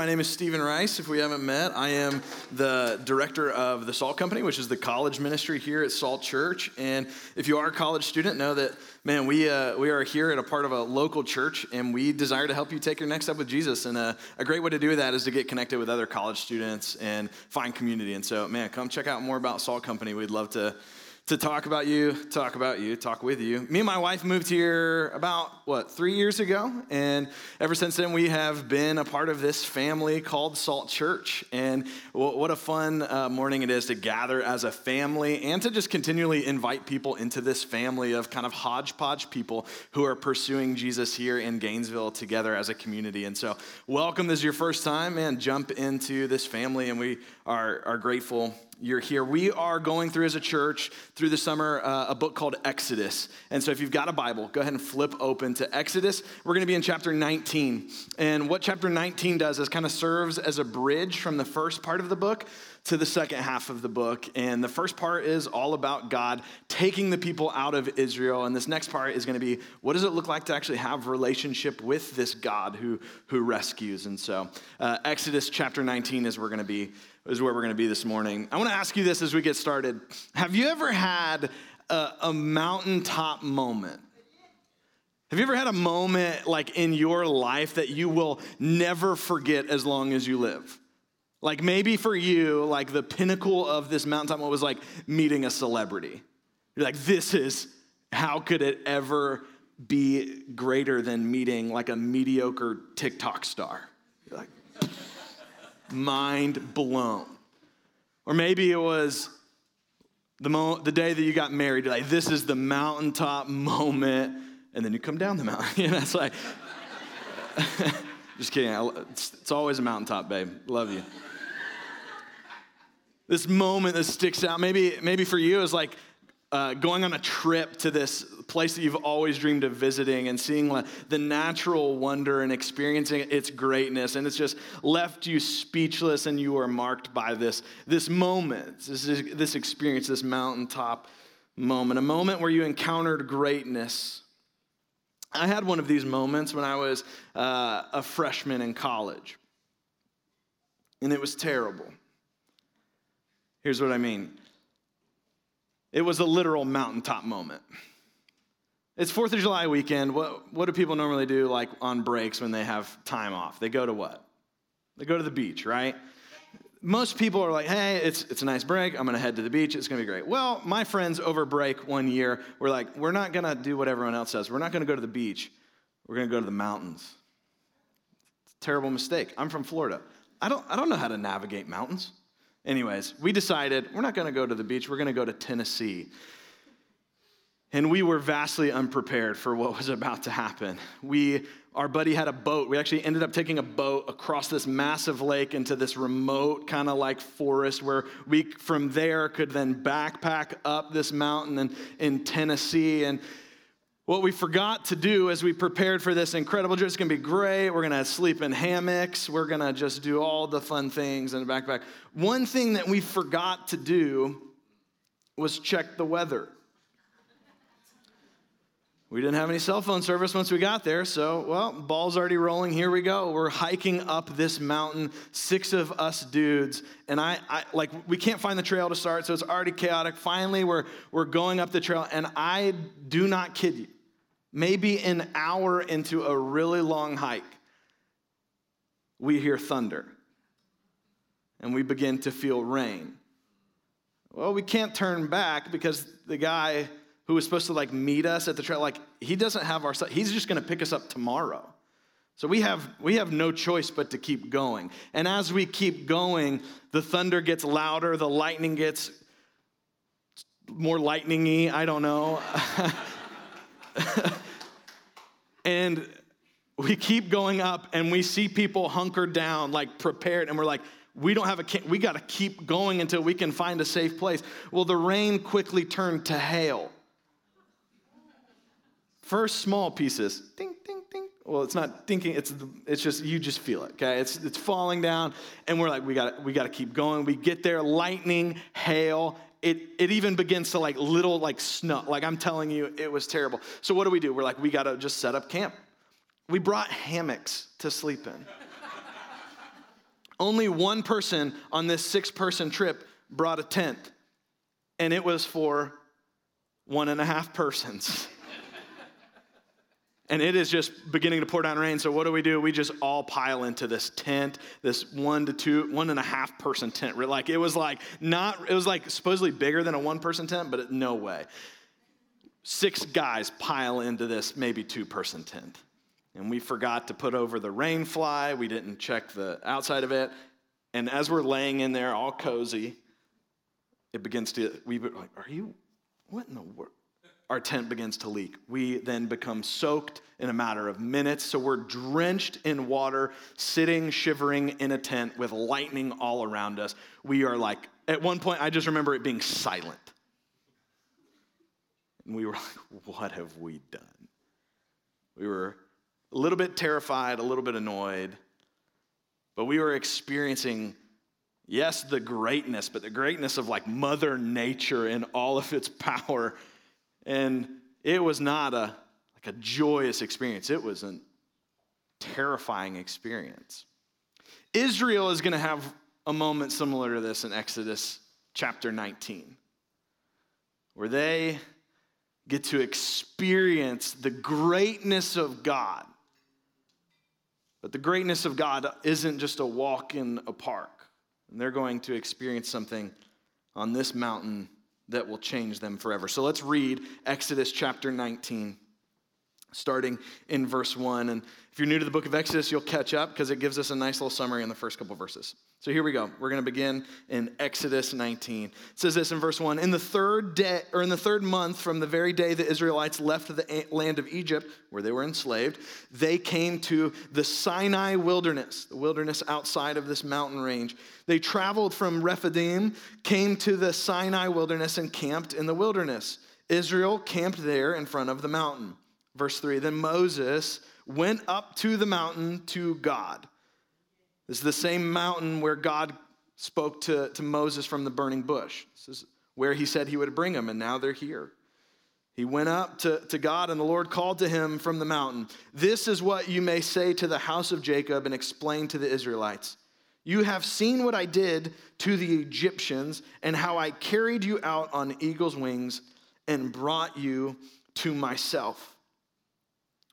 My name is Stephen Rice. If we haven't met, I am the director of the Salt Company, which is the college ministry here at Salt Church. And if you are a college student, know that, man, we, uh, we are here at a part of a local church, and we desire to help you take your next step with Jesus. And a, a great way to do that is to get connected with other college students and find community. And so, man, come check out more about Salt Company. We'd love to to talk about you, talk about you, talk with you. Me and my wife moved here about, what, three years ago? And ever since then, we have been a part of this family called Salt Church. And what a fun uh, morning it is to gather as a family and to just continually invite people into this family of kind of hodgepodge people who are pursuing Jesus here in Gainesville together as a community. And so, welcome. This is your first time, man. Jump into this family, and we are, are grateful you're here. We are going through as a church through the summer uh, a book called Exodus. And so if you've got a Bible, go ahead and flip open to Exodus. We're going to be in chapter 19. And what chapter 19 does is kind of serves as a bridge from the first part of the book to the second half of the book. And the first part is all about God taking the people out of Israel. And this next part is going to be what does it look like to actually have relationship with this God who, who rescues? And so uh, Exodus chapter 19 is we're going to be is where we're going to be this morning. I want to ask you this as we get started. Have you ever had a, a mountaintop moment? Have you ever had a moment like in your life that you will never forget as long as you live? Like maybe for you, like the pinnacle of this mountaintop moment was like meeting a celebrity. You're like, this is, how could it ever be greater than meeting like a mediocre TikTok star? You're like, mind blown. Or maybe it was the, mo- the day that you got married, like, this is the mountaintop moment, and then you come down the mountain. you know, it's like, just kidding. It's, it's always a mountaintop, babe. Love you. This moment that sticks out, maybe, maybe for you, is like uh, going on a trip to this place that you've always dreamed of visiting and seeing the natural wonder and experiencing its greatness. And it's just left you speechless and you are marked by this this moment this, this experience this mountaintop moment a moment where you encountered greatness. I had one of these moments when i was uh, a freshman in college. And it was terrible. Here's what i mean it was a literal mountaintop moment. It's 4th of July weekend. What, what do people normally do like on breaks when they have time off? They go to what? They go to the beach, right? Most people are like, hey, it's, it's a nice break. I'm going to head to the beach. It's going to be great. Well, my friends over break one year were like, we're not going to do what everyone else does. We're not going to go to the beach. We're going to go to the mountains. Terrible mistake. I'm from Florida. I don't, I don't know how to navigate mountains. Anyways, we decided we're not going to go to the beach, we're going to go to Tennessee. And we were vastly unprepared for what was about to happen. We, our buddy had a boat. We actually ended up taking a boat across this massive lake into this remote kind of like forest where we from there could then backpack up this mountain in, in Tennessee. And what we forgot to do as we prepared for this incredible trip, it's gonna be great. We're gonna sleep in hammocks. We're gonna just do all the fun things in the backpack. One thing that we forgot to do was check the weather. We didn't have any cell phone service once we got there, so, well, ball's already rolling. Here we go. We're hiking up this mountain, six of us dudes, and I, I, like, we can't find the trail to start, so it's already chaotic. Finally, we're, we're going up the trail, and I do not kid you maybe an hour into a really long hike, we hear thunder and we begin to feel rain. Well, we can't turn back because the guy who was supposed to like meet us at the trail, like he doesn't have our, he's just going to pick us up tomorrow. So we have we have no choice but to keep going. And as we keep going, the thunder gets louder, the lightning gets more lightningy, I don't know. and we keep going up and we see people hunkered down, like prepared, and we're like, we don't have a, we got to keep going until we can find a safe place. Well, the rain quickly turned to hail. First, small pieces, ding, ding, ding. Well, it's not thinking, it's, it's just, you just feel it, okay? It's, it's falling down, and we're like, we got we got to keep going. We get there, lightning, hail, it, it even begins to like little like snow. Like I'm telling you, it was terrible. So what do we do? We're like, we gotta just set up camp. We brought hammocks to sleep in. Only one person on this six person trip brought a tent, and it was for one and a half persons. And it is just beginning to pour down rain. So, what do we do? We just all pile into this tent, this one to two, one and a half person tent. Like, it was like not, it was like supposedly bigger than a one person tent, but no way. Six guys pile into this maybe two person tent and we forgot to put over the rain fly. We didn't check the outside of it. And as we're laying in there all cozy, it begins to, we were like, are you, what in the world? Our tent begins to leak. We then become soaked in a matter of minutes. So we're drenched in water, sitting, shivering in a tent with lightning all around us. We are like, at one point, I just remember it being silent. And we were like, what have we done? We were a little bit terrified, a little bit annoyed, but we were experiencing, yes, the greatness, but the greatness of like Mother Nature in all of its power. And it was not a like a joyous experience. It was a terrifying experience. Israel is going to have a moment similar to this in Exodus chapter 19, where they get to experience the greatness of God but the greatness of God isn't just a walk in a park. And they're going to experience something on this mountain that will change them forever. So let's read Exodus chapter 19, starting in verse 1. And if you're new to the book of Exodus, you'll catch up because it gives us a nice little summary in the first couple verses. So here we go. We're going to begin in Exodus 19. It says this in verse 1 In the third day, or in the third month from the very day the Israelites left the land of Egypt, where they were enslaved, they came to the Sinai wilderness, the wilderness outside of this mountain range. They traveled from Rephidim, came to the Sinai wilderness, and camped in the wilderness. Israel camped there in front of the mountain. Verse 3 Then Moses went up to the mountain to God. This is the same mountain where God spoke to, to Moses from the burning bush. This is where he said he would bring them, and now they're here. He went up to, to God, and the Lord called to him from the mountain This is what you may say to the house of Jacob and explain to the Israelites. You have seen what I did to the Egyptians, and how I carried you out on eagle's wings and brought you to myself.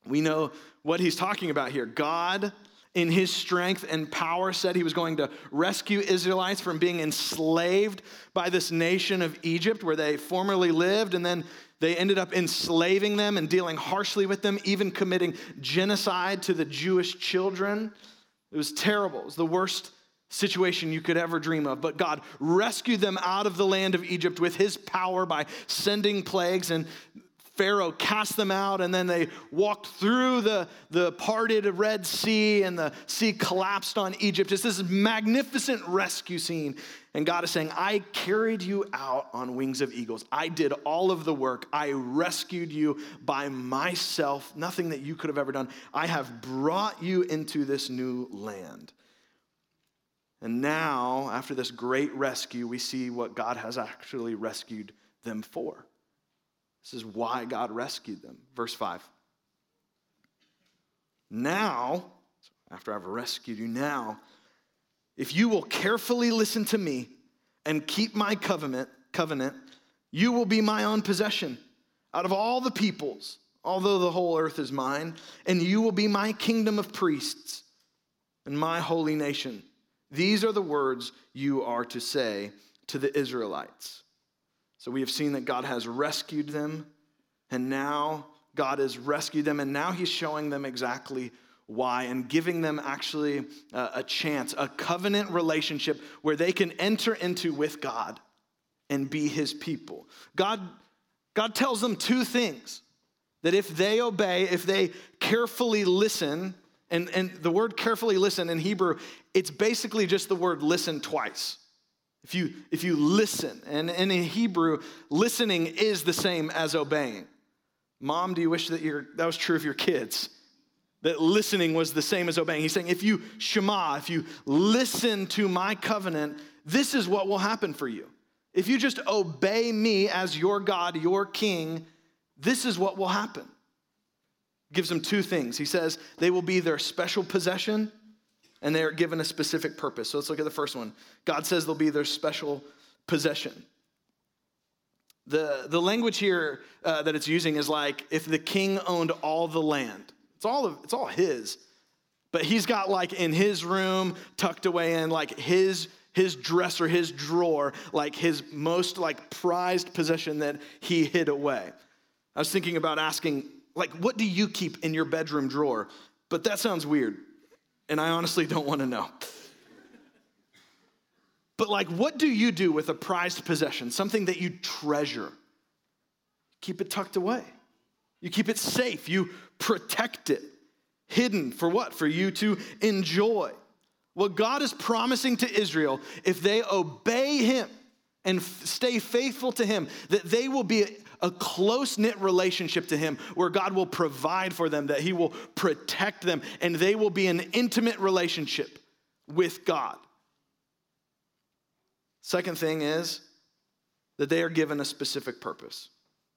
We know what he's talking about here. God, in his strength and power, said he was going to rescue Israelites from being enslaved by this nation of Egypt where they formerly lived, and then they ended up enslaving them and dealing harshly with them, even committing genocide to the Jewish children. It was terrible. It was the worst situation you could ever dream of. But God rescued them out of the land of Egypt with his power by sending plagues. And Pharaoh cast them out, and then they walked through the, the parted Red Sea, and the sea collapsed on Egypt. It's this magnificent rescue scene. And God is saying, I carried you out on wings of eagles. I did all of the work. I rescued you by myself, nothing that you could have ever done. I have brought you into this new land. And now, after this great rescue, we see what God has actually rescued them for. This is why God rescued them. Verse 5. Now, after I've rescued you, now, if you will carefully listen to me and keep my covenant, covenant, you will be my own possession out of all the peoples, although the whole earth is mine, and you will be my kingdom of priests and my holy nation. These are the words you are to say to the Israelites. So we have seen that God has rescued them, and now God has rescued them, and now He's showing them exactly why and giving them actually a, chance, a covenant relationship where they can enter into with God and be His people. God, God tells them two things that if they obey, if they carefully listen, and, and the word carefully listen in Hebrew, it's basically just the word listen twice. If you, if you listen, and, in Hebrew, listening is the same as obeying. Mom, do you wish that you that was true of your kids? That listening was the same as obeying. He's saying, if you shema, if you listen to my covenant, this is what will happen for you. If you just obey me as your God, your king, this is what will happen. Gives them two things. He says they will be their special possession and they are given a specific purpose. So let's look at the first one. God says they'll be their special possession. The, the language here uh, that it's using is like if the king owned all the land. It's all, of, it's all his. But he's got like in his room, tucked away in like his his dresser, his drawer, like his most like prized possession that he hid away. I was thinking about asking, like, what do you keep in your bedroom drawer? But that sounds weird, and I honestly don't want to know. But like, what do you do with a prized possession, something that you treasure? Keep it tucked away. You keep it safe. You protect it. Hidden for what? For you to enjoy. What God is promising to Israel, if they obey Him and f- stay faithful to Him, that they will be a, a close knit relationship to Him where God will provide for them, that He will protect them, and they will be an intimate relationship with God. Second thing is that they are given a specific purpose.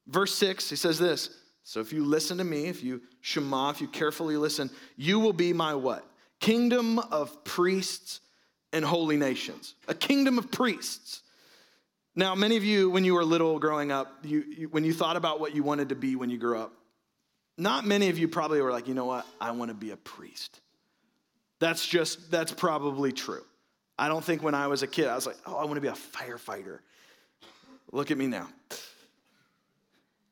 Verse 6, he says this So if you listen to me, if you shema, if you carefully listen, you will be my what? kingdom of priests and holy nations. A kingdom of priests. Now, many of you, when you were little growing up, you, you, when you thought about what you wanted to be when you grew up, not many of you probably were like, you know what, I want to be a priest. That's just, that's probably true. I don't think when I was a kid, I was like, oh, I want to be a firefighter. Look at me now.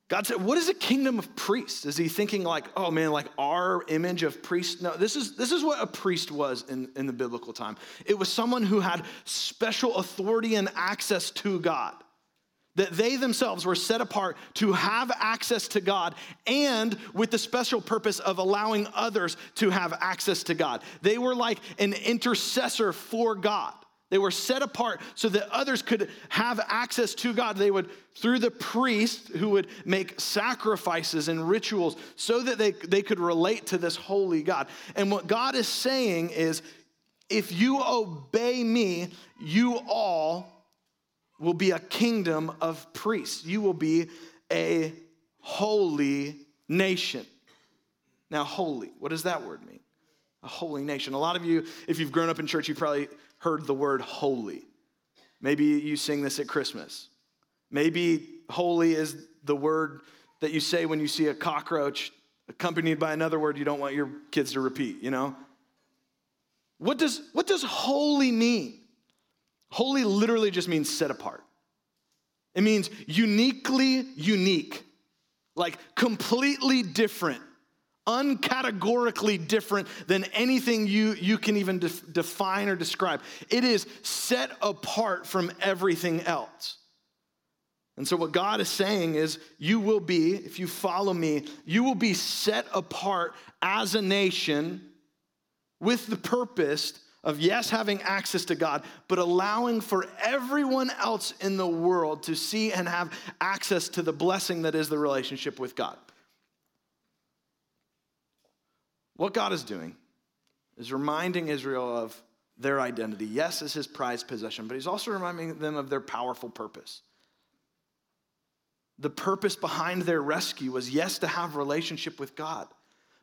God said, What is a kingdom of priests? Is he thinking like, oh man, like our image of priest? No, this is, this is what a priest was in, in the biblical time. It was someone who had special authority and access to God. That they themselves were set apart to have access to God and with the special purpose of allowing others to have access to God. They were like an intercessor for God. They were set apart so that others could have access to God. They would, through the priest who would make sacrifices and rituals so that they, they could relate to this holy God. And what God is saying is if you obey me, you all will be a kingdom of priests. You will be a holy nation. Now, holy, what does that word mean? A holy nation. A lot of you, if you've grown up in church, you've probably heard the word holy. Maybe you sing this at Christmas. Maybe holy is the word that you say when you see a cockroach accompanied by another word you don't want your kids to repeat, you know? What does, what does holy mean? Holy literally just means set apart. It means uniquely unique, like completely different uncategorically different than anything you, you can even de- define or describe. It is set apart from everything else. And so, what God is saying is, you will be, if you follow me, you will be set apart as a nation with the purpose of, yes, having access to God, but allowing for everyone else in the world to see and have access to the blessing that is the relationship with God. What God is doing is reminding Israel of their identity. Yes, as his prized possession, but he's also reminding them of their powerful purpose. The purpose behind their rescue was, yes, to have relationship with God,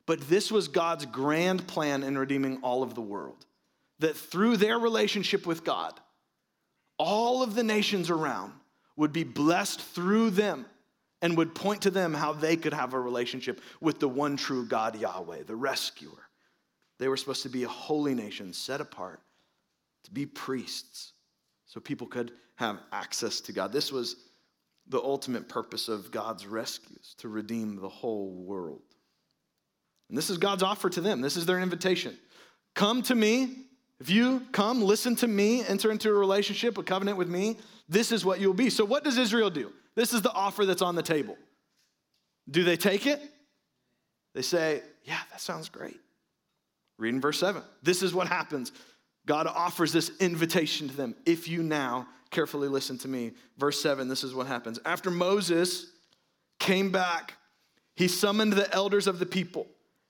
but this was God's grand plan in redeeming all of the world. That through their relationship with God, all of the nations around would be blessed through them and would point to them how they could have a relationship with the one true God, Yahweh, the rescuer. They were supposed to be a holy nation set apart to be priests so people could have access to God. This was the ultimate purpose of God's rescues to redeem the whole world. And this is God's offer to them. This is their invitation. Come to me. If you come, listen to me, enter into a relationship, a covenant with me, this is what you'll be. So, what does Israel do? This is the offer that's on the table. Do they take it? They say, Yeah, that sounds great. Read in verse 7. This is what happens. God offers this invitation to them. If you now carefully listen to me. Verse 7, this is what happens. After Moses came back, he summoned the elders of the people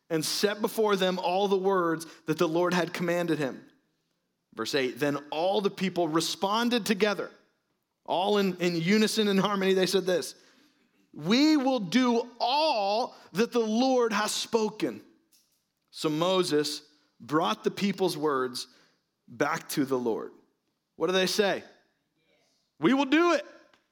and set before them all the words that the Lord had commanded him. Verse 8, then all the people responded together all in, in unison and harmony, they said this We will do all that the Lord has spoken. So Moses brought the people's words back to the Lord. What do they say? We will do it.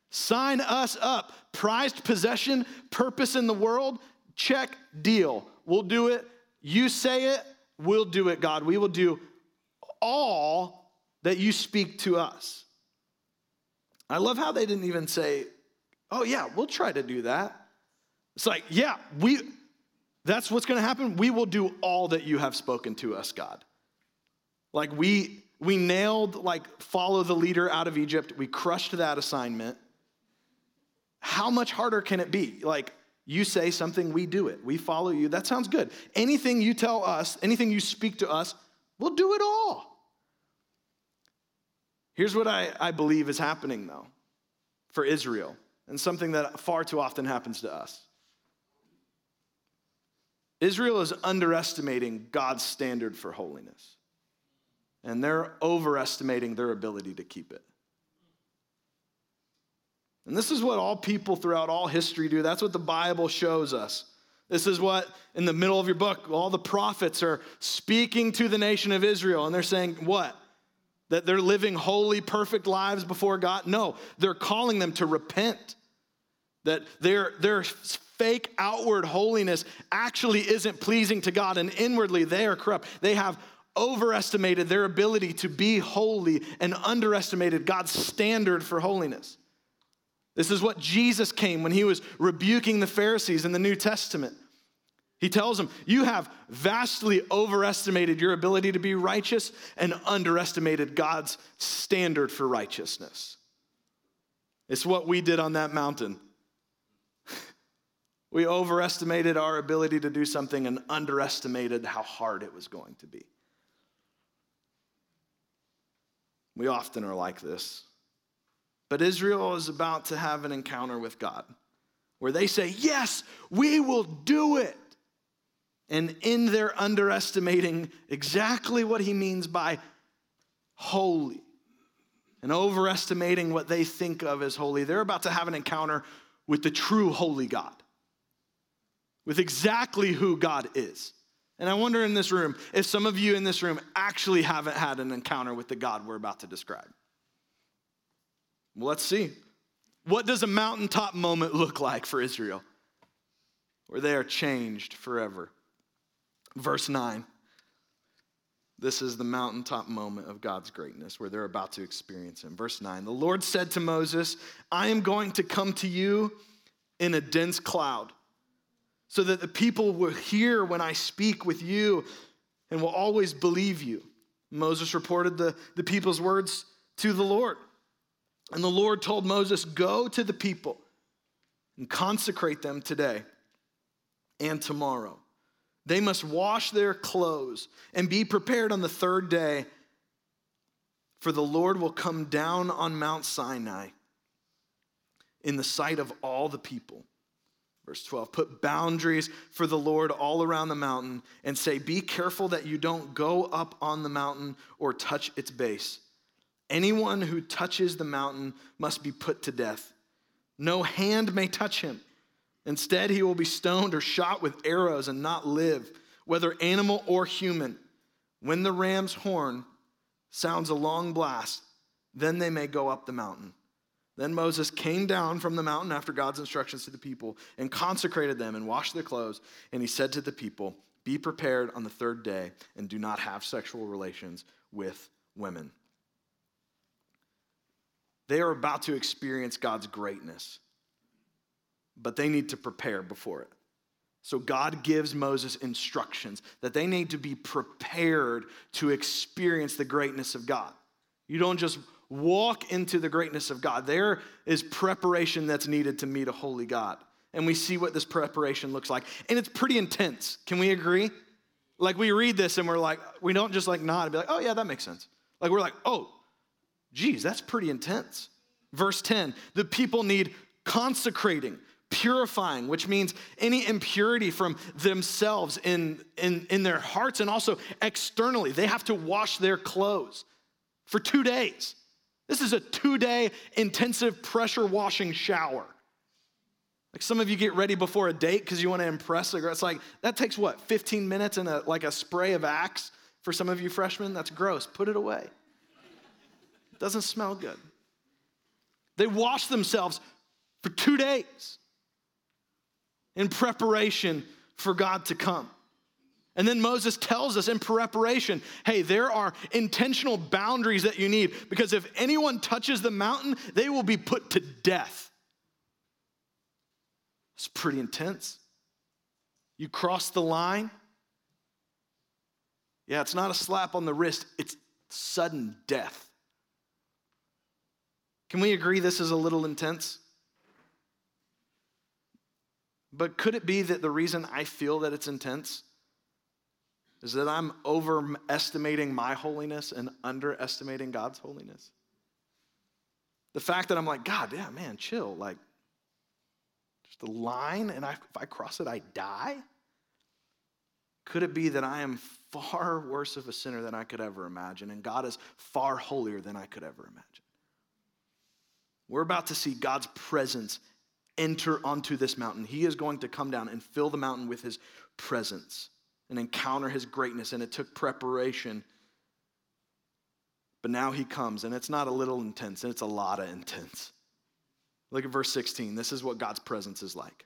Sign us up. Prized possession, purpose in the world, check, deal. We'll do it. You say it, we'll do it, God. We will do all that you speak to us. I love how they didn't even say, oh, yeah, we'll try to do that. It's like, yeah, we, that's what's going to happen. We will do all that you have spoken to us, God. Like we, we nailed, like, follow the leader out of Egypt. We crushed that assignment. How much harder can it be? Like, you say something, we do it. We follow you. That sounds good. Anything you tell us, anything you speak to us, we'll do it all. Here's what I, I believe is happening, though, for Israel, and something that far too often happens to us. Israel is underestimating God's standard for holiness, and they're overestimating their ability to keep it. And this is what all people throughout all history do. That's what the Bible shows us. This is what, in the middle of your book, all the prophets are speaking to the nation of Israel, and they're saying, What? That they're living holy, perfect lives before God? No, they're calling them to repent. That their, their fake outward holiness actually isn't pleasing to God, and inwardly they are corrupt. They have overestimated their ability to be holy and underestimated God's standard for holiness. This is what Jesus came when he was rebuking the Pharisees in the New Testament. He tells them, You have vastly overestimated your ability to be righteous and underestimated God's standard for righteousness. It's what we did on that mountain. we overestimated our ability to do something and underestimated how hard it was going to be. We often are like this. But Israel is about to have an encounter with God where they say, Yes, we will do it. And in their underestimating exactly what he means by holy and overestimating what they think of as holy, they're about to have an encounter with the true holy God, with exactly who God is. And I wonder in this room if some of you in this room actually haven't had an encounter with the God we're about to describe. Well, let's see. What does a mountaintop moment look like for Israel? Where they are changed forever. Verse 9. This is the mountaintop moment of God's greatness where they're about to experience Him. Verse 9 The Lord said to Moses, I am going to come to you in a dense cloud, so that the people will hear when I speak with you and will always believe you. Moses reported the, the people's words to the Lord. And the Lord told Moses, Go to the people and consecrate them today and tomorrow. They must wash their clothes and be prepared on the third day, for the Lord will come down on Mount Sinai in the sight of all the people. Verse 12 Put boundaries for the Lord all around the mountain and say, Be careful that you don't go up on the mountain or touch its base Anyone who touches the mountain must be put to death. No hand may touch him. Instead, he will be stoned or shot with arrows and not live, whether animal or human. When the ram's horn sounds a long blast, then they may go up the mountain. Then Moses came down from the mountain after God's instructions to the people and consecrated them and washed their clothes. And he said to the people, Be prepared on the third day and do not have sexual relations with women. They are about to experience God's greatness, but they need to prepare before it. So God gives Moses instructions that they need to be prepared to experience the greatness of God. You don't just walk into the greatness of God. There is preparation that's needed to meet a holy God. And we see what this preparation looks like. And it's pretty intense. Can we agree? Like we read this and we're like, we don't just like nod and be like, oh yeah, that makes sense. Like we're like, oh, geez, that's pretty intense. Verse 10 the people need consecrating, purifying, which means any impurity from themselves in, in, in their hearts and also externally. They have to wash their clothes for two days. This is a two day intensive pressure washing shower. Like some of you get ready before a date because you want to impress a girl. It's like that takes what, 15 minutes and a, like a spray of Axe For some of you freshmen, that's gross. Put it away. It doesn't smell good. They wash themselves for two days in preparation for God to come. And then Moses tells us in preparation hey, there are intentional boundaries that you need because if anyone touches the mountain, they will be put to death. It's pretty intense. You cross the line. Yeah, it's not a slap on the wrist, it's sudden death. Can we agree this is a little intense? But could it be that the reason I feel that it's intense is that I'm overestimating my holiness and underestimating God's holiness? The fact that I'm like, God, yeah, man, chill. Like, just a line, and I, if I cross it, I die? Could it be that I am far worse of a sinner than I could ever imagine, and God is far holier than I could ever imagine? We're about to see God's presence enter onto this mountain. He is going to come down and fill the mountain with his presence and encounter his greatness. And it took preparation. But now he comes, and it's not a little intense, and it's a lot of intense. Look at verse 16. This is what God's presence is like.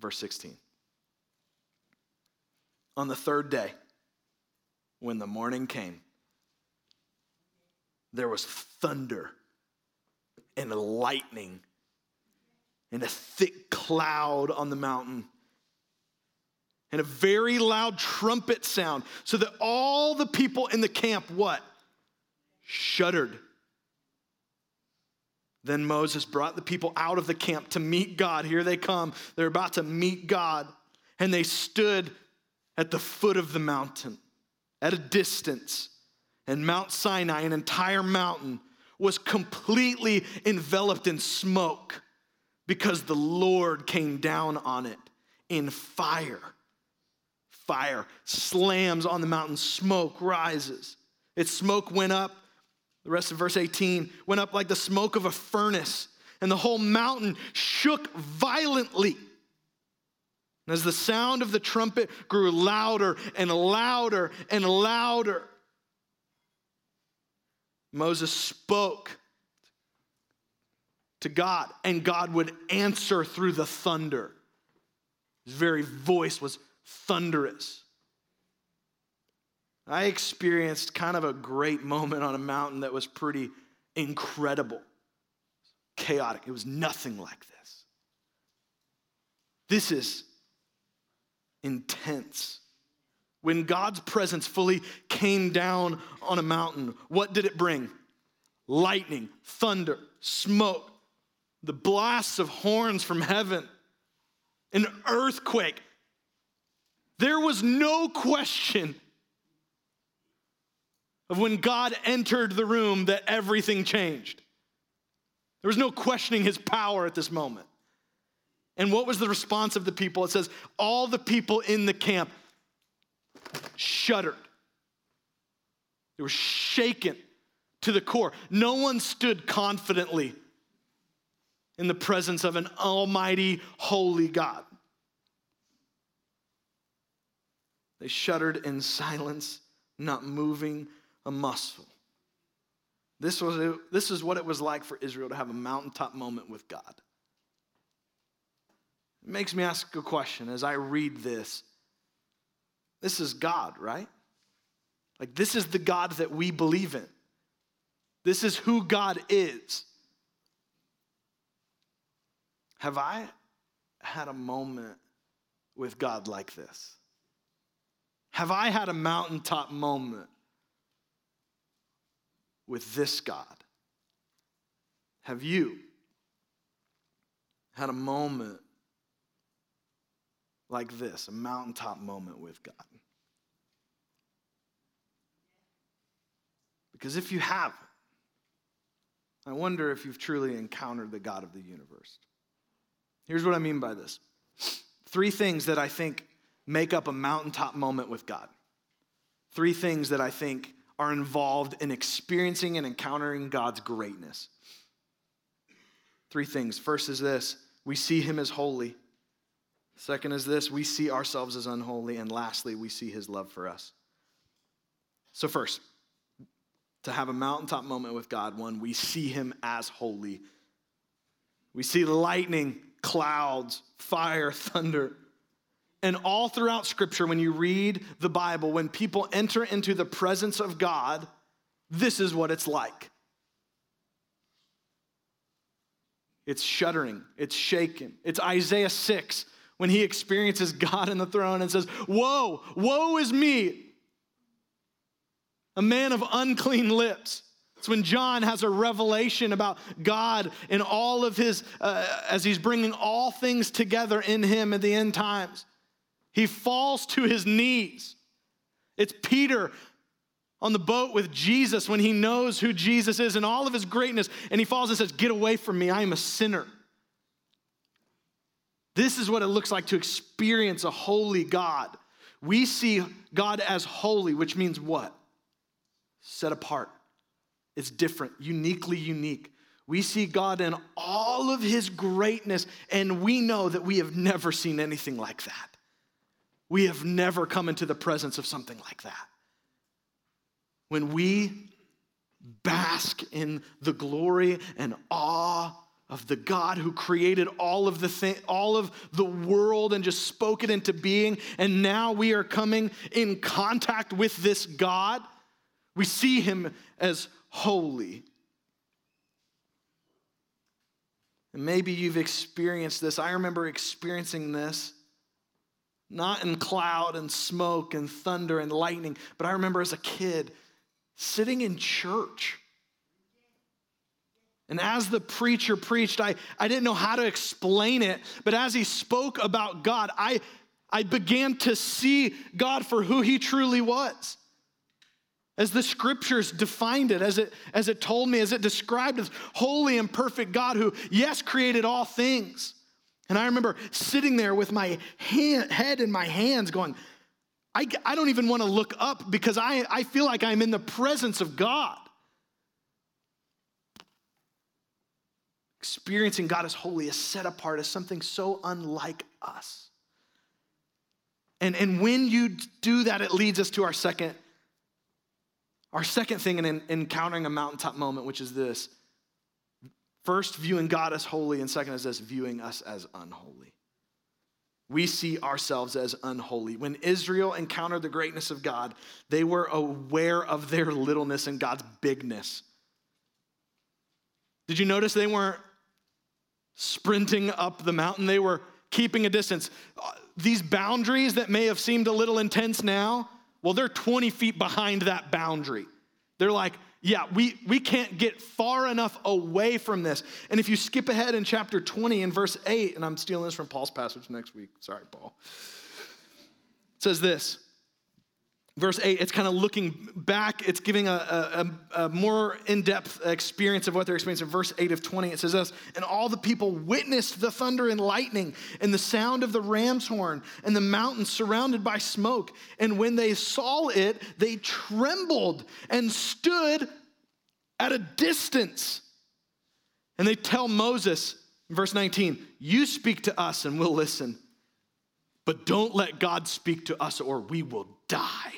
Verse 16. On the third day, when the morning came, there was thunder and lightning and a thick cloud on the mountain. And a very loud trumpet sound so that all the people in the camp what? Shuddered. Then moses brought the people out of the camp to meet god. Here they come. They're about to meet god. And they stood at the foot of the mountain at a distance. And mount sinai an entire mountain was completely enveloped in smoke because the Lord came down on it in fire. Fire slams on the mountain, smoke rises. Its smoke went up, the rest of verse 18 went up like the smoke of a furnace, and the whole mountain shook violently. And as the sound of the trumpet grew louder and louder and louder, Moses spoke to God, and God would answer through the thunder. His very voice was thunderous. I experienced kind of a great moment on a mountain that was pretty incredible, chaotic. It was nothing like this. This is intense. When God's presence fully came down on a mountain, what did it bring? Lightning, thunder, smoke, the blasts of horns from heaven, an earthquake. There was no question of when God entered the room that everything changed. There was no questioning his power at this moment. And what was the response of the people? It says, All the people in the camp shuddered. They were shaken to the core. No one stood confidently in the presence of an almighty, holy God. They shuddered in silence, not moving a muscle. This, was, this is what it was like for Israel to have a mountaintop moment with God. It makes me ask a question as I read this this is God, right? Like, this is the God that we believe in. This is who God is. Have I had a moment with God like this? Have I had a mountaintop moment with this God? Have you had a moment like this, a mountaintop moment with God? Because if you haven't, I wonder if you've truly encountered the God of the universe. Here's what I mean by this three things that I think make up a mountaintop moment with God. Three things that I think are involved in experiencing and encountering God's greatness. Three things. First is this we see Him as holy. Second is this we see ourselves as unholy. And lastly, we see His love for us. So, first, to have a mountaintop moment with God, one, we see him as holy. We see lightning, clouds, fire, thunder. And all throughout Scripture, when you read the Bible, when people enter into the presence of God, this is what it's like. It's shuddering, it's shaken. It's Isaiah 6 when he experiences God in the throne and says, Woe, woe is me, a man of unclean lips. It's when John has a revelation about God and all of his, uh, as he's bringing all things together in him at the end times. He falls to his knees. It's Peter on the boat with Jesus when he knows who Jesus is and all of his greatness, and he falls and says, Get away from me, I am a sinner. This is what it looks like to experience a holy God. We see God as holy, which means what? Set apart. It's different, uniquely unique. We see God in all of his greatness, and we know that we have never seen anything like that. We have never come into the presence of something like that when we bask in the glory and awe of the God who created all of the thing, all of the world and just spoke it into being and now we are coming in contact with this God we see him as holy and maybe you've experienced this I remember experiencing this not in cloud and smoke and thunder and lightning but I remember as a kid sitting in church. And as the preacher preached, I, I didn't know how to explain it, but as he spoke about God, I, I began to see God for who he truly was. As the scriptures defined it, as it, as it told me, as it described as holy and perfect God who, yes, created all things. And I remember sitting there with my hand, head in my hands going, I, I don't even want to look up because I, I feel like I'm in the presence of God. Experiencing God as holy, as set apart, as something so unlike us. And, and when you do that, it leads us to our second, our second thing in, in encountering a mountaintop moment, which is this. First, viewing God as holy, and second is this, viewing us as unholy we see ourselves as unholy. When Israel encountered the greatness of God, they were aware of their littleness and God's bigness. Did you notice they weren't sprinting up the mountain? They were keeping a distance. Uh, these boundaries that may have seemed a little intense now, well, they're 20 feet behind that boundary. They're like, yeah, we, we can't get far enough away from this. And if you skip ahead in chapter 20 in verse 8, and I'm stealing this from Paul's passage next week. Sorry, Paul. It says this. Verse 8, it's kind of looking back, it's giving a, a, a more in depth experience of what they're experiencing. Verse 8 of 20, it says this And all the people witnessed the thunder and lightning, and the sound of the ram's horn, and the mountains surrounded by smoke. And when they saw it, they trembled and stood at a distance. And they tell Moses, verse 19, You speak to us and we'll listen, but don't let God speak to us or we will die.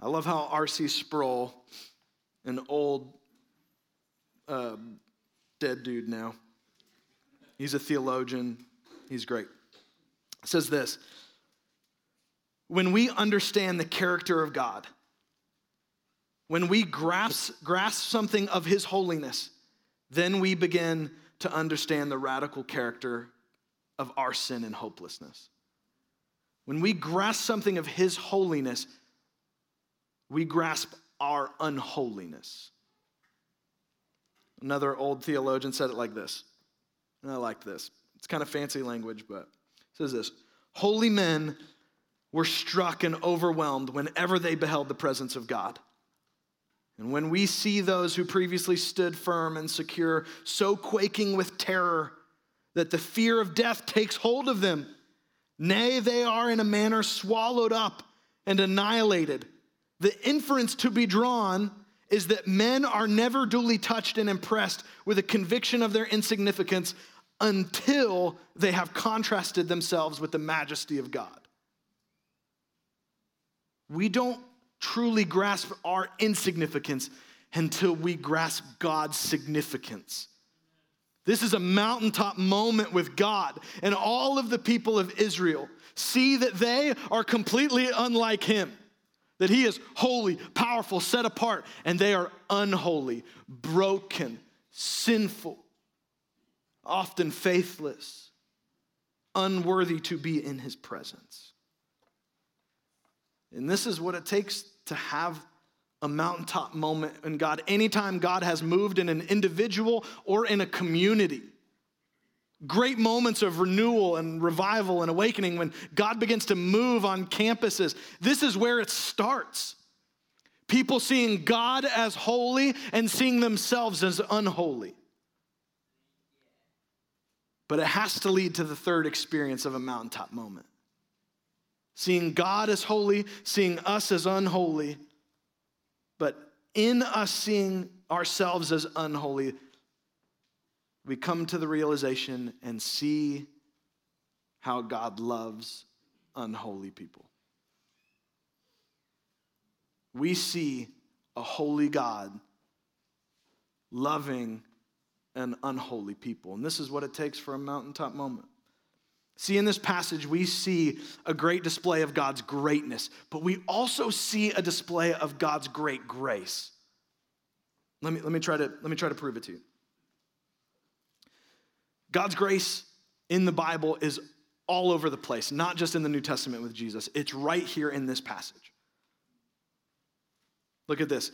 I love how R.C. Sproul, an old uh, dead dude now, he's a theologian, he's great, says this When we understand the character of God, when we grasp, grasp something of His holiness, then we begin to understand the radical character of our sin and hopelessness. When we grasp something of His holiness, we grasp our unholiness. Another old theologian said it like this, and I like this. It's kind of fancy language, but it says this Holy men were struck and overwhelmed whenever they beheld the presence of God. And when we see those who previously stood firm and secure so quaking with terror that the fear of death takes hold of them, nay, they are in a manner swallowed up and annihilated. The inference to be drawn is that men are never duly touched and impressed with a conviction of their insignificance until they have contrasted themselves with the majesty of God. we don't truly grasp our insignificance until we grasp God's significance. This is a mountaintop moment with God, and all of the people of Israel see that they are completely unlike Him, that He is holy, powerful, set apart, and they are unholy, broken, sinful, often faithless, unworthy to be in His presence. And this is what it takes to have a mountaintop moment in God. Anytime God has moved in an individual or in a community, great moments of renewal and revival and awakening when God begins to move on campuses. This is where it starts. People seeing God as holy and seeing themselves as unholy. But it has to lead to the third experience of a mountaintop moment seeing God as holy, seeing us as unholy, but in us seeing ourselves as unholy, we come to the realization and see how God loves unholy people. We see a holy God loving an unholy people. And this is what it takes for a mountaintop moment. See, in this passage, we see a great display of God's greatness, but we also see a display of God's great grace. Let me, let me, try, to, let me try to prove it to you. God's grace in the Bible is all over the place, not just in the New Testament with Jesus. It's right here in this passage. Look at this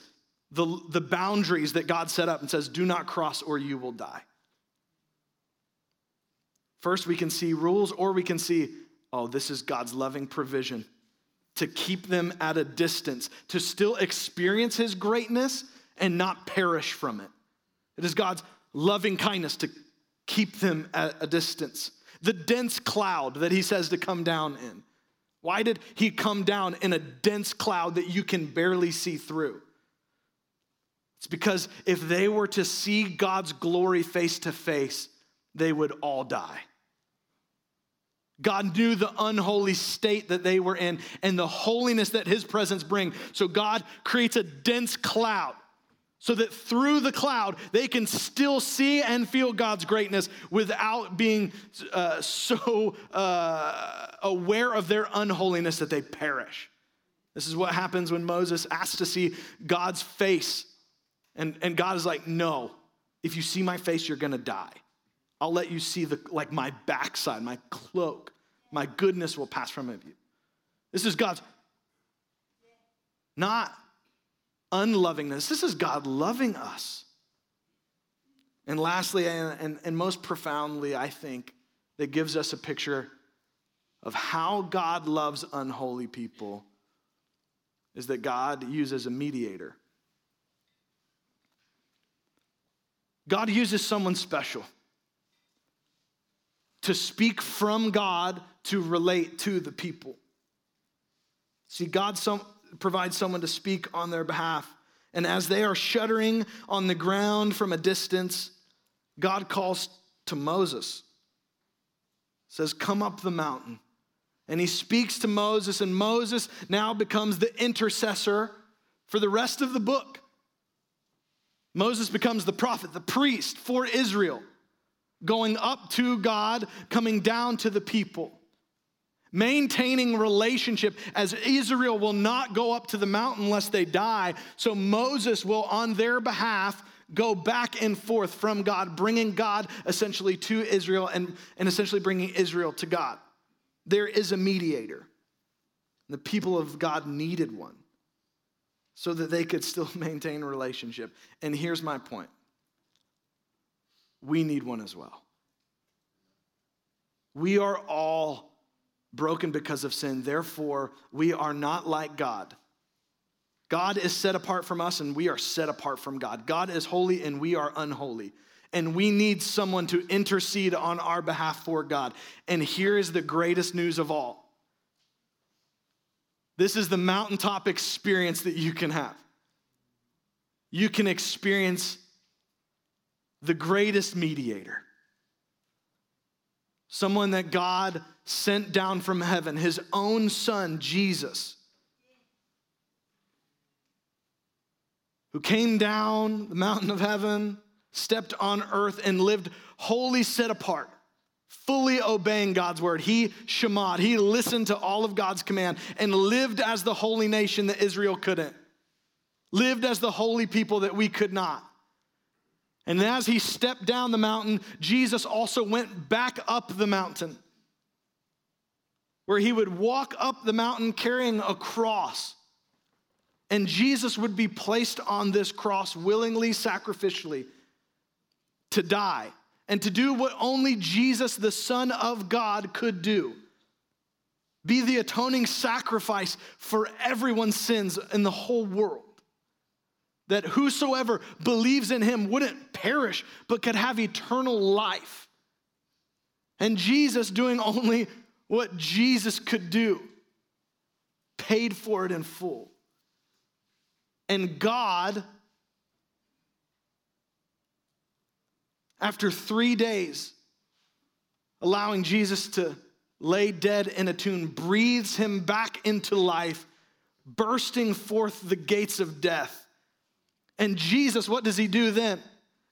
the, the boundaries that God set up and says, do not cross or you will die. First, we can see rules, or we can see, oh, this is God's loving provision to keep them at a distance, to still experience His greatness and not perish from it. It is God's loving kindness to keep them at a distance. The dense cloud that He says to come down in. Why did He come down in a dense cloud that you can barely see through? It's because if they were to see God's glory face to face, they would all die. God knew the unholy state that they were in and the holiness that his presence bring. So God creates a dense cloud so that through the cloud they can still see and feel God's greatness without being uh, so uh, aware of their unholiness that they perish. This is what happens when Moses asks to see God's face. And, and God is like, no, if you see my face, you're gonna die. I'll let you see the like my backside, my cloak. My goodness will pass from you. This is God's not unlovingness. This is God loving us. And lastly, and, and, and most profoundly, I think, that gives us a picture of how God loves unholy people is that God uses a mediator. God uses someone special to speak from God to relate to the people. See, God some, provides someone to speak on their behalf. And as they are shuddering on the ground from a distance, God calls to Moses, says, Come up the mountain. And he speaks to Moses, and Moses now becomes the intercessor for the rest of the book. Moses becomes the prophet, the priest for Israel going up to God, coming down to the people. Maintaining relationship as Israel will not go up to the mountain lest they die. So Moses will, on their behalf, go back and forth from God, bringing God essentially to Israel and, and essentially bringing Israel to God. There is a mediator. The people of God needed one so that they could still maintain relationship. And here's my point we need one as well. We are all broken because of sin. Therefore, we are not like God. God is set apart from us, and we are set apart from God. God is holy, and we are unholy. And we need someone to intercede on our behalf for God. And here is the greatest news of all this is the mountaintop experience that you can have. You can experience the greatest mediator, someone that God sent down from heaven, his own son, Jesus, who came down the mountain of heaven, stepped on earth, and lived wholly set apart. Fully obeying God's word. He shamad, he listened to all of God's command and lived as the holy nation that Israel couldn't, lived as the holy people that we could not. And as he stepped down the mountain, Jesus also went back up the mountain, where he would walk up the mountain carrying a cross. And Jesus would be placed on this cross willingly, sacrificially, to die and to do what only Jesus, the Son of God, could do be the atoning sacrifice for everyone's sins in the whole world that whosoever believes in him wouldn't perish, but could have eternal life. And Jesus, doing only what Jesus could do, paid for it in full. And God, after three days, allowing Jesus to lay dead in a tomb, breathes him back into life, bursting forth the gates of death and Jesus, what does he do then?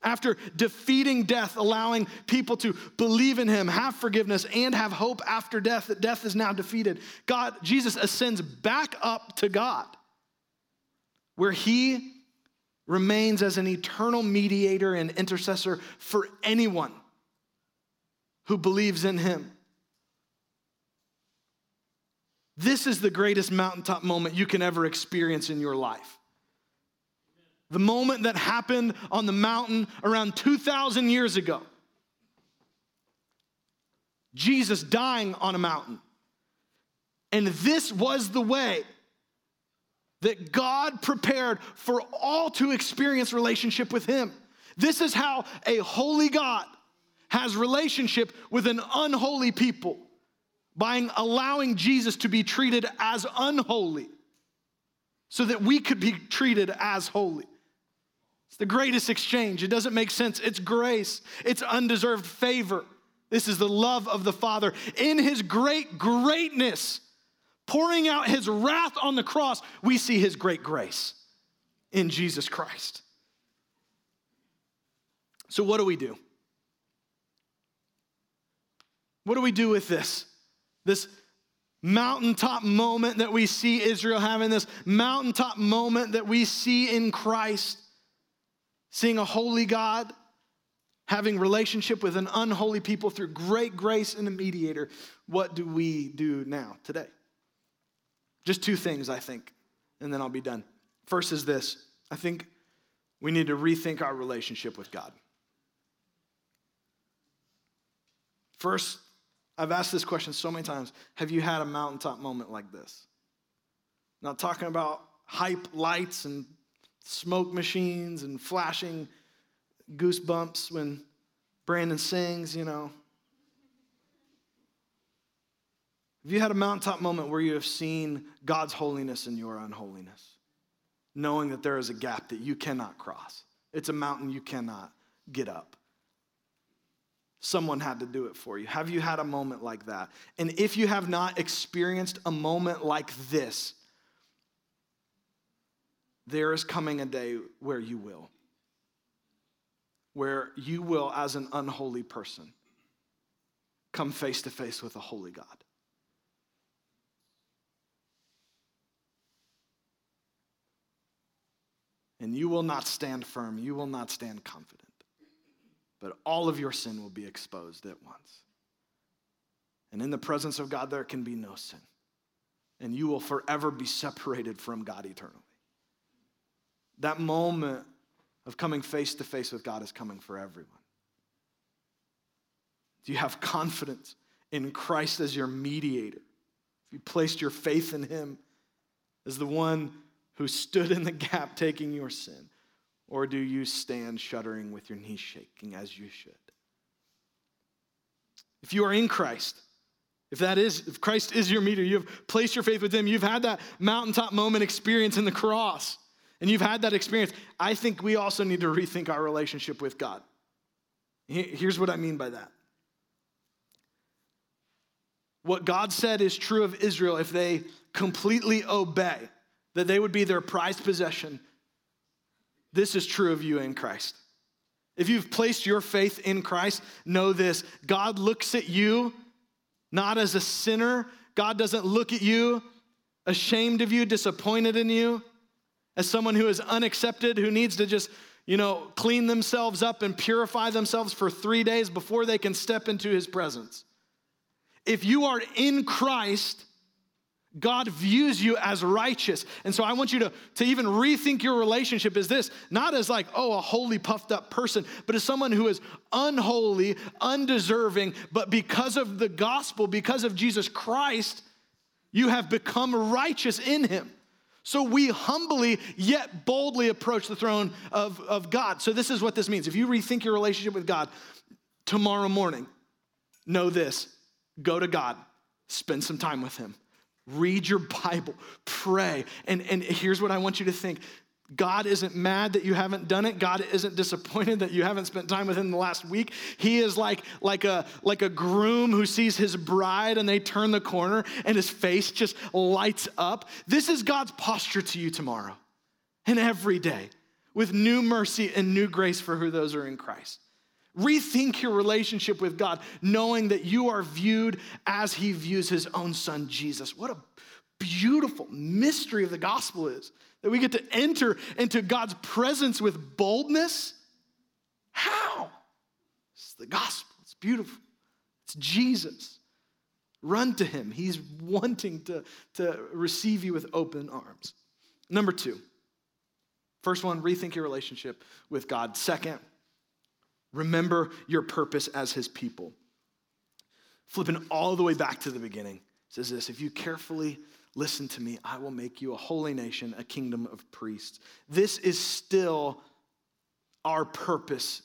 After defeating death, allowing people to believe in him, have forgiveness, and have hope after death, that death is now defeated, God, Jesus ascends back up to God, where he remains as an eternal mediator and intercessor for anyone who believes in him. This is the greatest mountaintop moment you can ever experience in your life. The moment that happened on the mountain around 2,000 years ago. Jesus dying on a mountain. And this was the way that God prepared for all to experience relationship with Him. This is how a holy God has relationship with an unholy people by allowing Jesus to be treated as unholy so that we could be treated as holy. It's the greatest exchange. It doesn't make sense. It's grace, it's undeserved favor. This is the love of the Father in his great greatness, pouring out his wrath on the cross. We see his great grace in Jesus Christ. So, what do we do? What do we do with this? This mountaintop moment that we see Israel having, this mountaintop moment that we see in Christ seeing a holy God, having relationship with an unholy people through great grace and a mediator, what do we do now, today? Just two things, I think, and then I'll be done. First is this I think we need to rethink our relationship with God. First, I've asked this question so many times Have you had a mountaintop moment like this? Not talking about hype lights and smoke machines and flashing goosebumps when Brandon sings, you know. Have you had a mountaintop moment where you have seen God's holiness and your unholiness? Knowing that there is a gap that you cannot cross, it's a mountain you cannot get up. Someone had to do it for you. Have you had a moment like that? And if you have not experienced a moment like this, there is coming a day where you will. Where you will, as an unholy person, come face to face with a holy God. And you will not stand firm, you will not stand confident, but all of your sin will be exposed at once. And in the presence of God, there can be no sin. And you will forever be separated from God eternally. That moment of coming face to face with God is coming for everyone. Do you have confidence in Christ as your mediator? If you placed your faith in Him as the one who stood in the gap taking your sin? Or do you stand shuddering with your knees shaking as you should? If you are in Christ, if that is, if Christ is your meter, you have placed your faith with Him, you've had that mountaintop moment experience in the cross and you've had that experience, I think we also need to rethink our relationship with God. Here's what I mean by that. What God said is true of Israel if they completely obey, that they would be their prized possession. this is true of you in Christ. If you've placed your faith in Christ, know this God looks at you not as a sinner. God doesn't look at you ashamed of you, disappointed in you, as someone who is unaccepted, who needs to just, you know, clean themselves up and purify themselves for three days before they can step into his presence. If you are in Christ, God views you as righteous. And so I want you to, to even rethink your relationship as this, not as like, oh, a holy, puffed up person, but as someone who is unholy, undeserving, but because of the gospel, because of Jesus Christ, you have become righteous in him. So we humbly yet boldly approach the throne of, of God. So this is what this means. If you rethink your relationship with God tomorrow morning, know this go to God, spend some time with him Read your Bible, pray. And, and here's what I want you to think God isn't mad that you haven't done it. God isn't disappointed that you haven't spent time with him the last week. He is like, like, a, like a groom who sees his bride and they turn the corner and his face just lights up. This is God's posture to you tomorrow and every day with new mercy and new grace for who those are in Christ. Rethink your relationship with God, knowing that you are viewed as He views His own Son, Jesus. What a beautiful mystery of the gospel is that we get to enter into God's presence with boldness. How? It's the gospel, it's beautiful, it's Jesus. Run to Him, He's wanting to, to receive you with open arms. Number two, first one, rethink your relationship with God. Second, Remember your purpose as his people. Flipping all the way back to the beginning, says this if you carefully listen to me, I will make you a holy nation, a kingdom of priests. This is still our purpose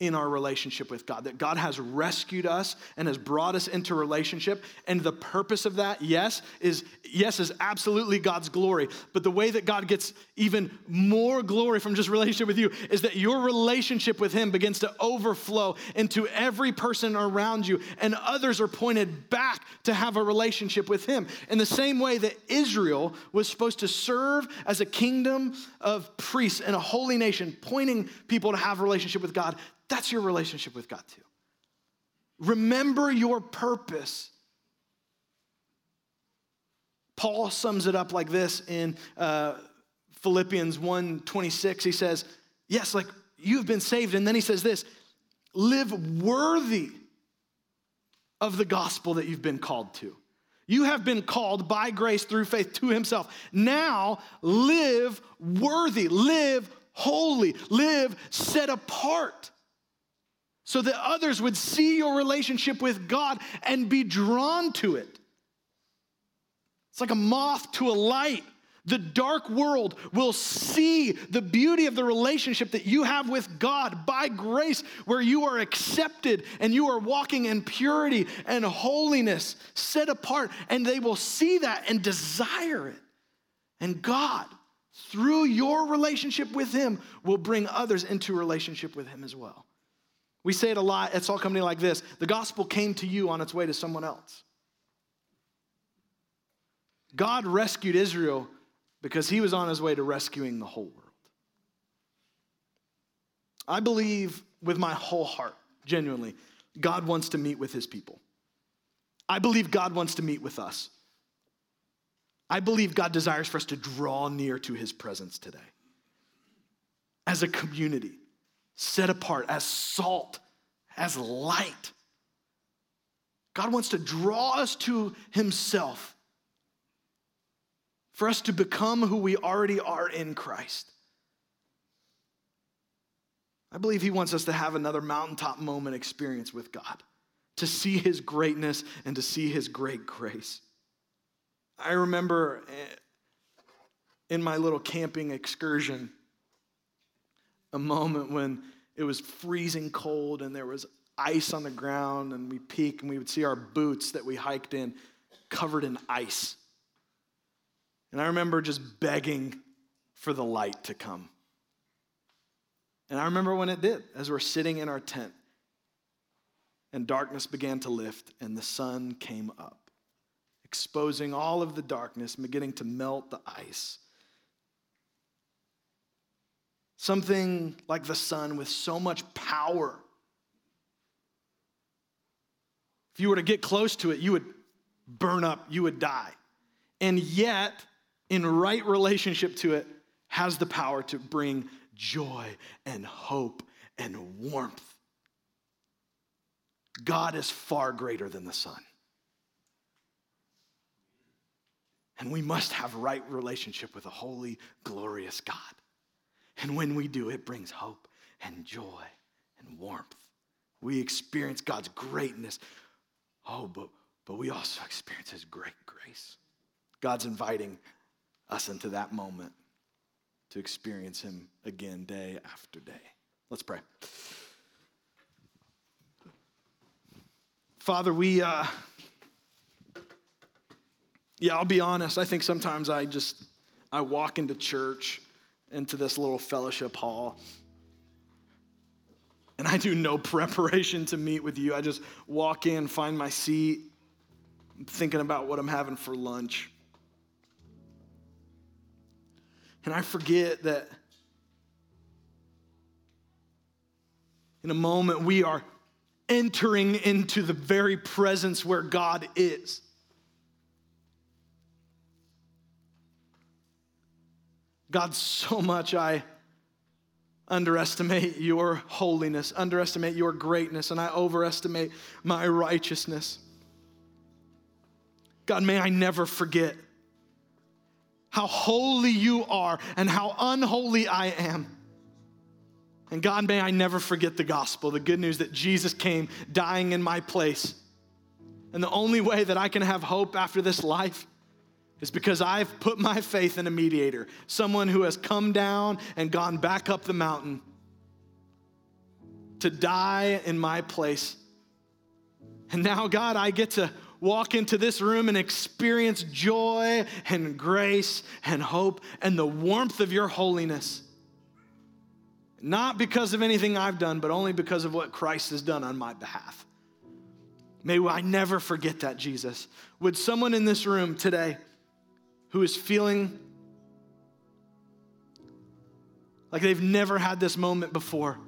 in our relationship with God, that God has rescued us and has brought us into relationship. And the purpose of that, yes, is yes, is absolutely God's glory. But the way that God gets even more glory from just relationship with you is that your relationship with Him begins to overflow into every person around you, and others are pointed back to have a relationship with Him. In the same way that Israel was supposed to serve as a kingdom of priests and a holy nation, pointing people to have a relationship with God that's your relationship with God, too. Remember your purpose. Paul sums it up like this in uh, Philippians 1 26. He says, Yes, like you've been saved. And then he says this live worthy of the gospel that you've been called to. You have been called by grace through faith to himself. Now live worthy, live holy, live set apart so that others would see your relationship with God and be drawn to it. It's like a moth to a light. The dark world will see the beauty of the relationship that you have with God by grace, where you are accepted and you are walking in purity and holiness, set apart, and they will see that and desire it. And God, through your relationship with Him, will bring others into relationship with Him as well. We say it a lot at Salt Company like this the gospel came to you on its way to someone else. God rescued Israel because he was on his way to rescuing the whole world. I believe with my whole heart, genuinely, God wants to meet with his people. I believe God wants to meet with us. I believe God desires for us to draw near to his presence today as a community set apart, as salt, as light. God wants to draw us to Himself for us to become who we already are in Christ. I believe He wants us to have another mountaintop moment experience with God, to see His greatness and to see His great grace. I remember eh, in my little camping excursion, a moment when it was freezing cold and there was ice on the ground, and we peek and we would see our boots that we hiked in covered in ice. And I remember just begging for the light to come. And I remember when it did, as we're sitting in our tent, and darkness began to lift, and the sun came up, exposing all of the darkness, beginning to melt the ice. Something like the sun with so much power. If you were to get close to it, you would burn up, you would die. And yet, in right relationship to it, has the power to bring joy and hope and warmth. God is far greater than the sun. And we must have right relationship with a holy, glorious God. And when we do, it brings hope and joy and warmth. We experience God's greatness. Oh, but, but we also experience His great grace. God's inviting us into that moment to experience Him again day after day. Let's pray. Father, we, uh, yeah, I'll be honest. I think sometimes I just, I walk into church, into this little fellowship hall, and I do no preparation to meet with you. I just walk in, find my seat, thinking about what I'm having for lunch. And I forget that in a moment we are entering into the very presence where God is. God, so much I underestimate your holiness, underestimate your greatness, and I overestimate my righteousness. God, may I never forget how holy you are and how unholy I am. And God, may I never forget the gospel, the good news that Jesus came dying in my place. And the only way that I can have hope after this life is because I've put my faith in a mediator, someone who has come down and gone back up the mountain to die in my place. And now, God, I get to walk into this room and experience joy and grace and hope and the warmth of your holiness. Not because of anything I've done, but only because of what Christ has done on my behalf. May I never forget that, Jesus. Would someone in this room today who is feeling like they've never had this moment before,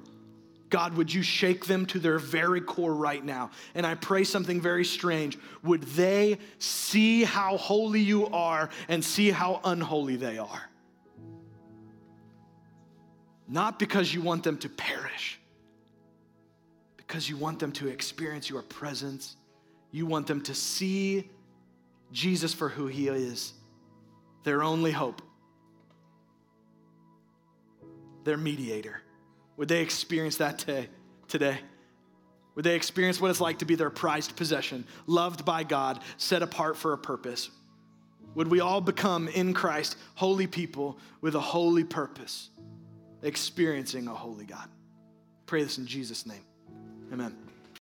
God, would you shake them to their very core right now? And I pray something very strange. Would they see how holy you are and see how unholy they are? Not because you want them to perish, because you want them to experience your presence. You want them to see Jesus for who he is, their only hope, their mediator. Would they experience that today? today? Would they experience what it's like to be their prized possession, loved by God, set apart for a purpose? Would we all become in Christ holy people with a holy purpose, experiencing a holy God? Pray this in Jesus' name. Amen.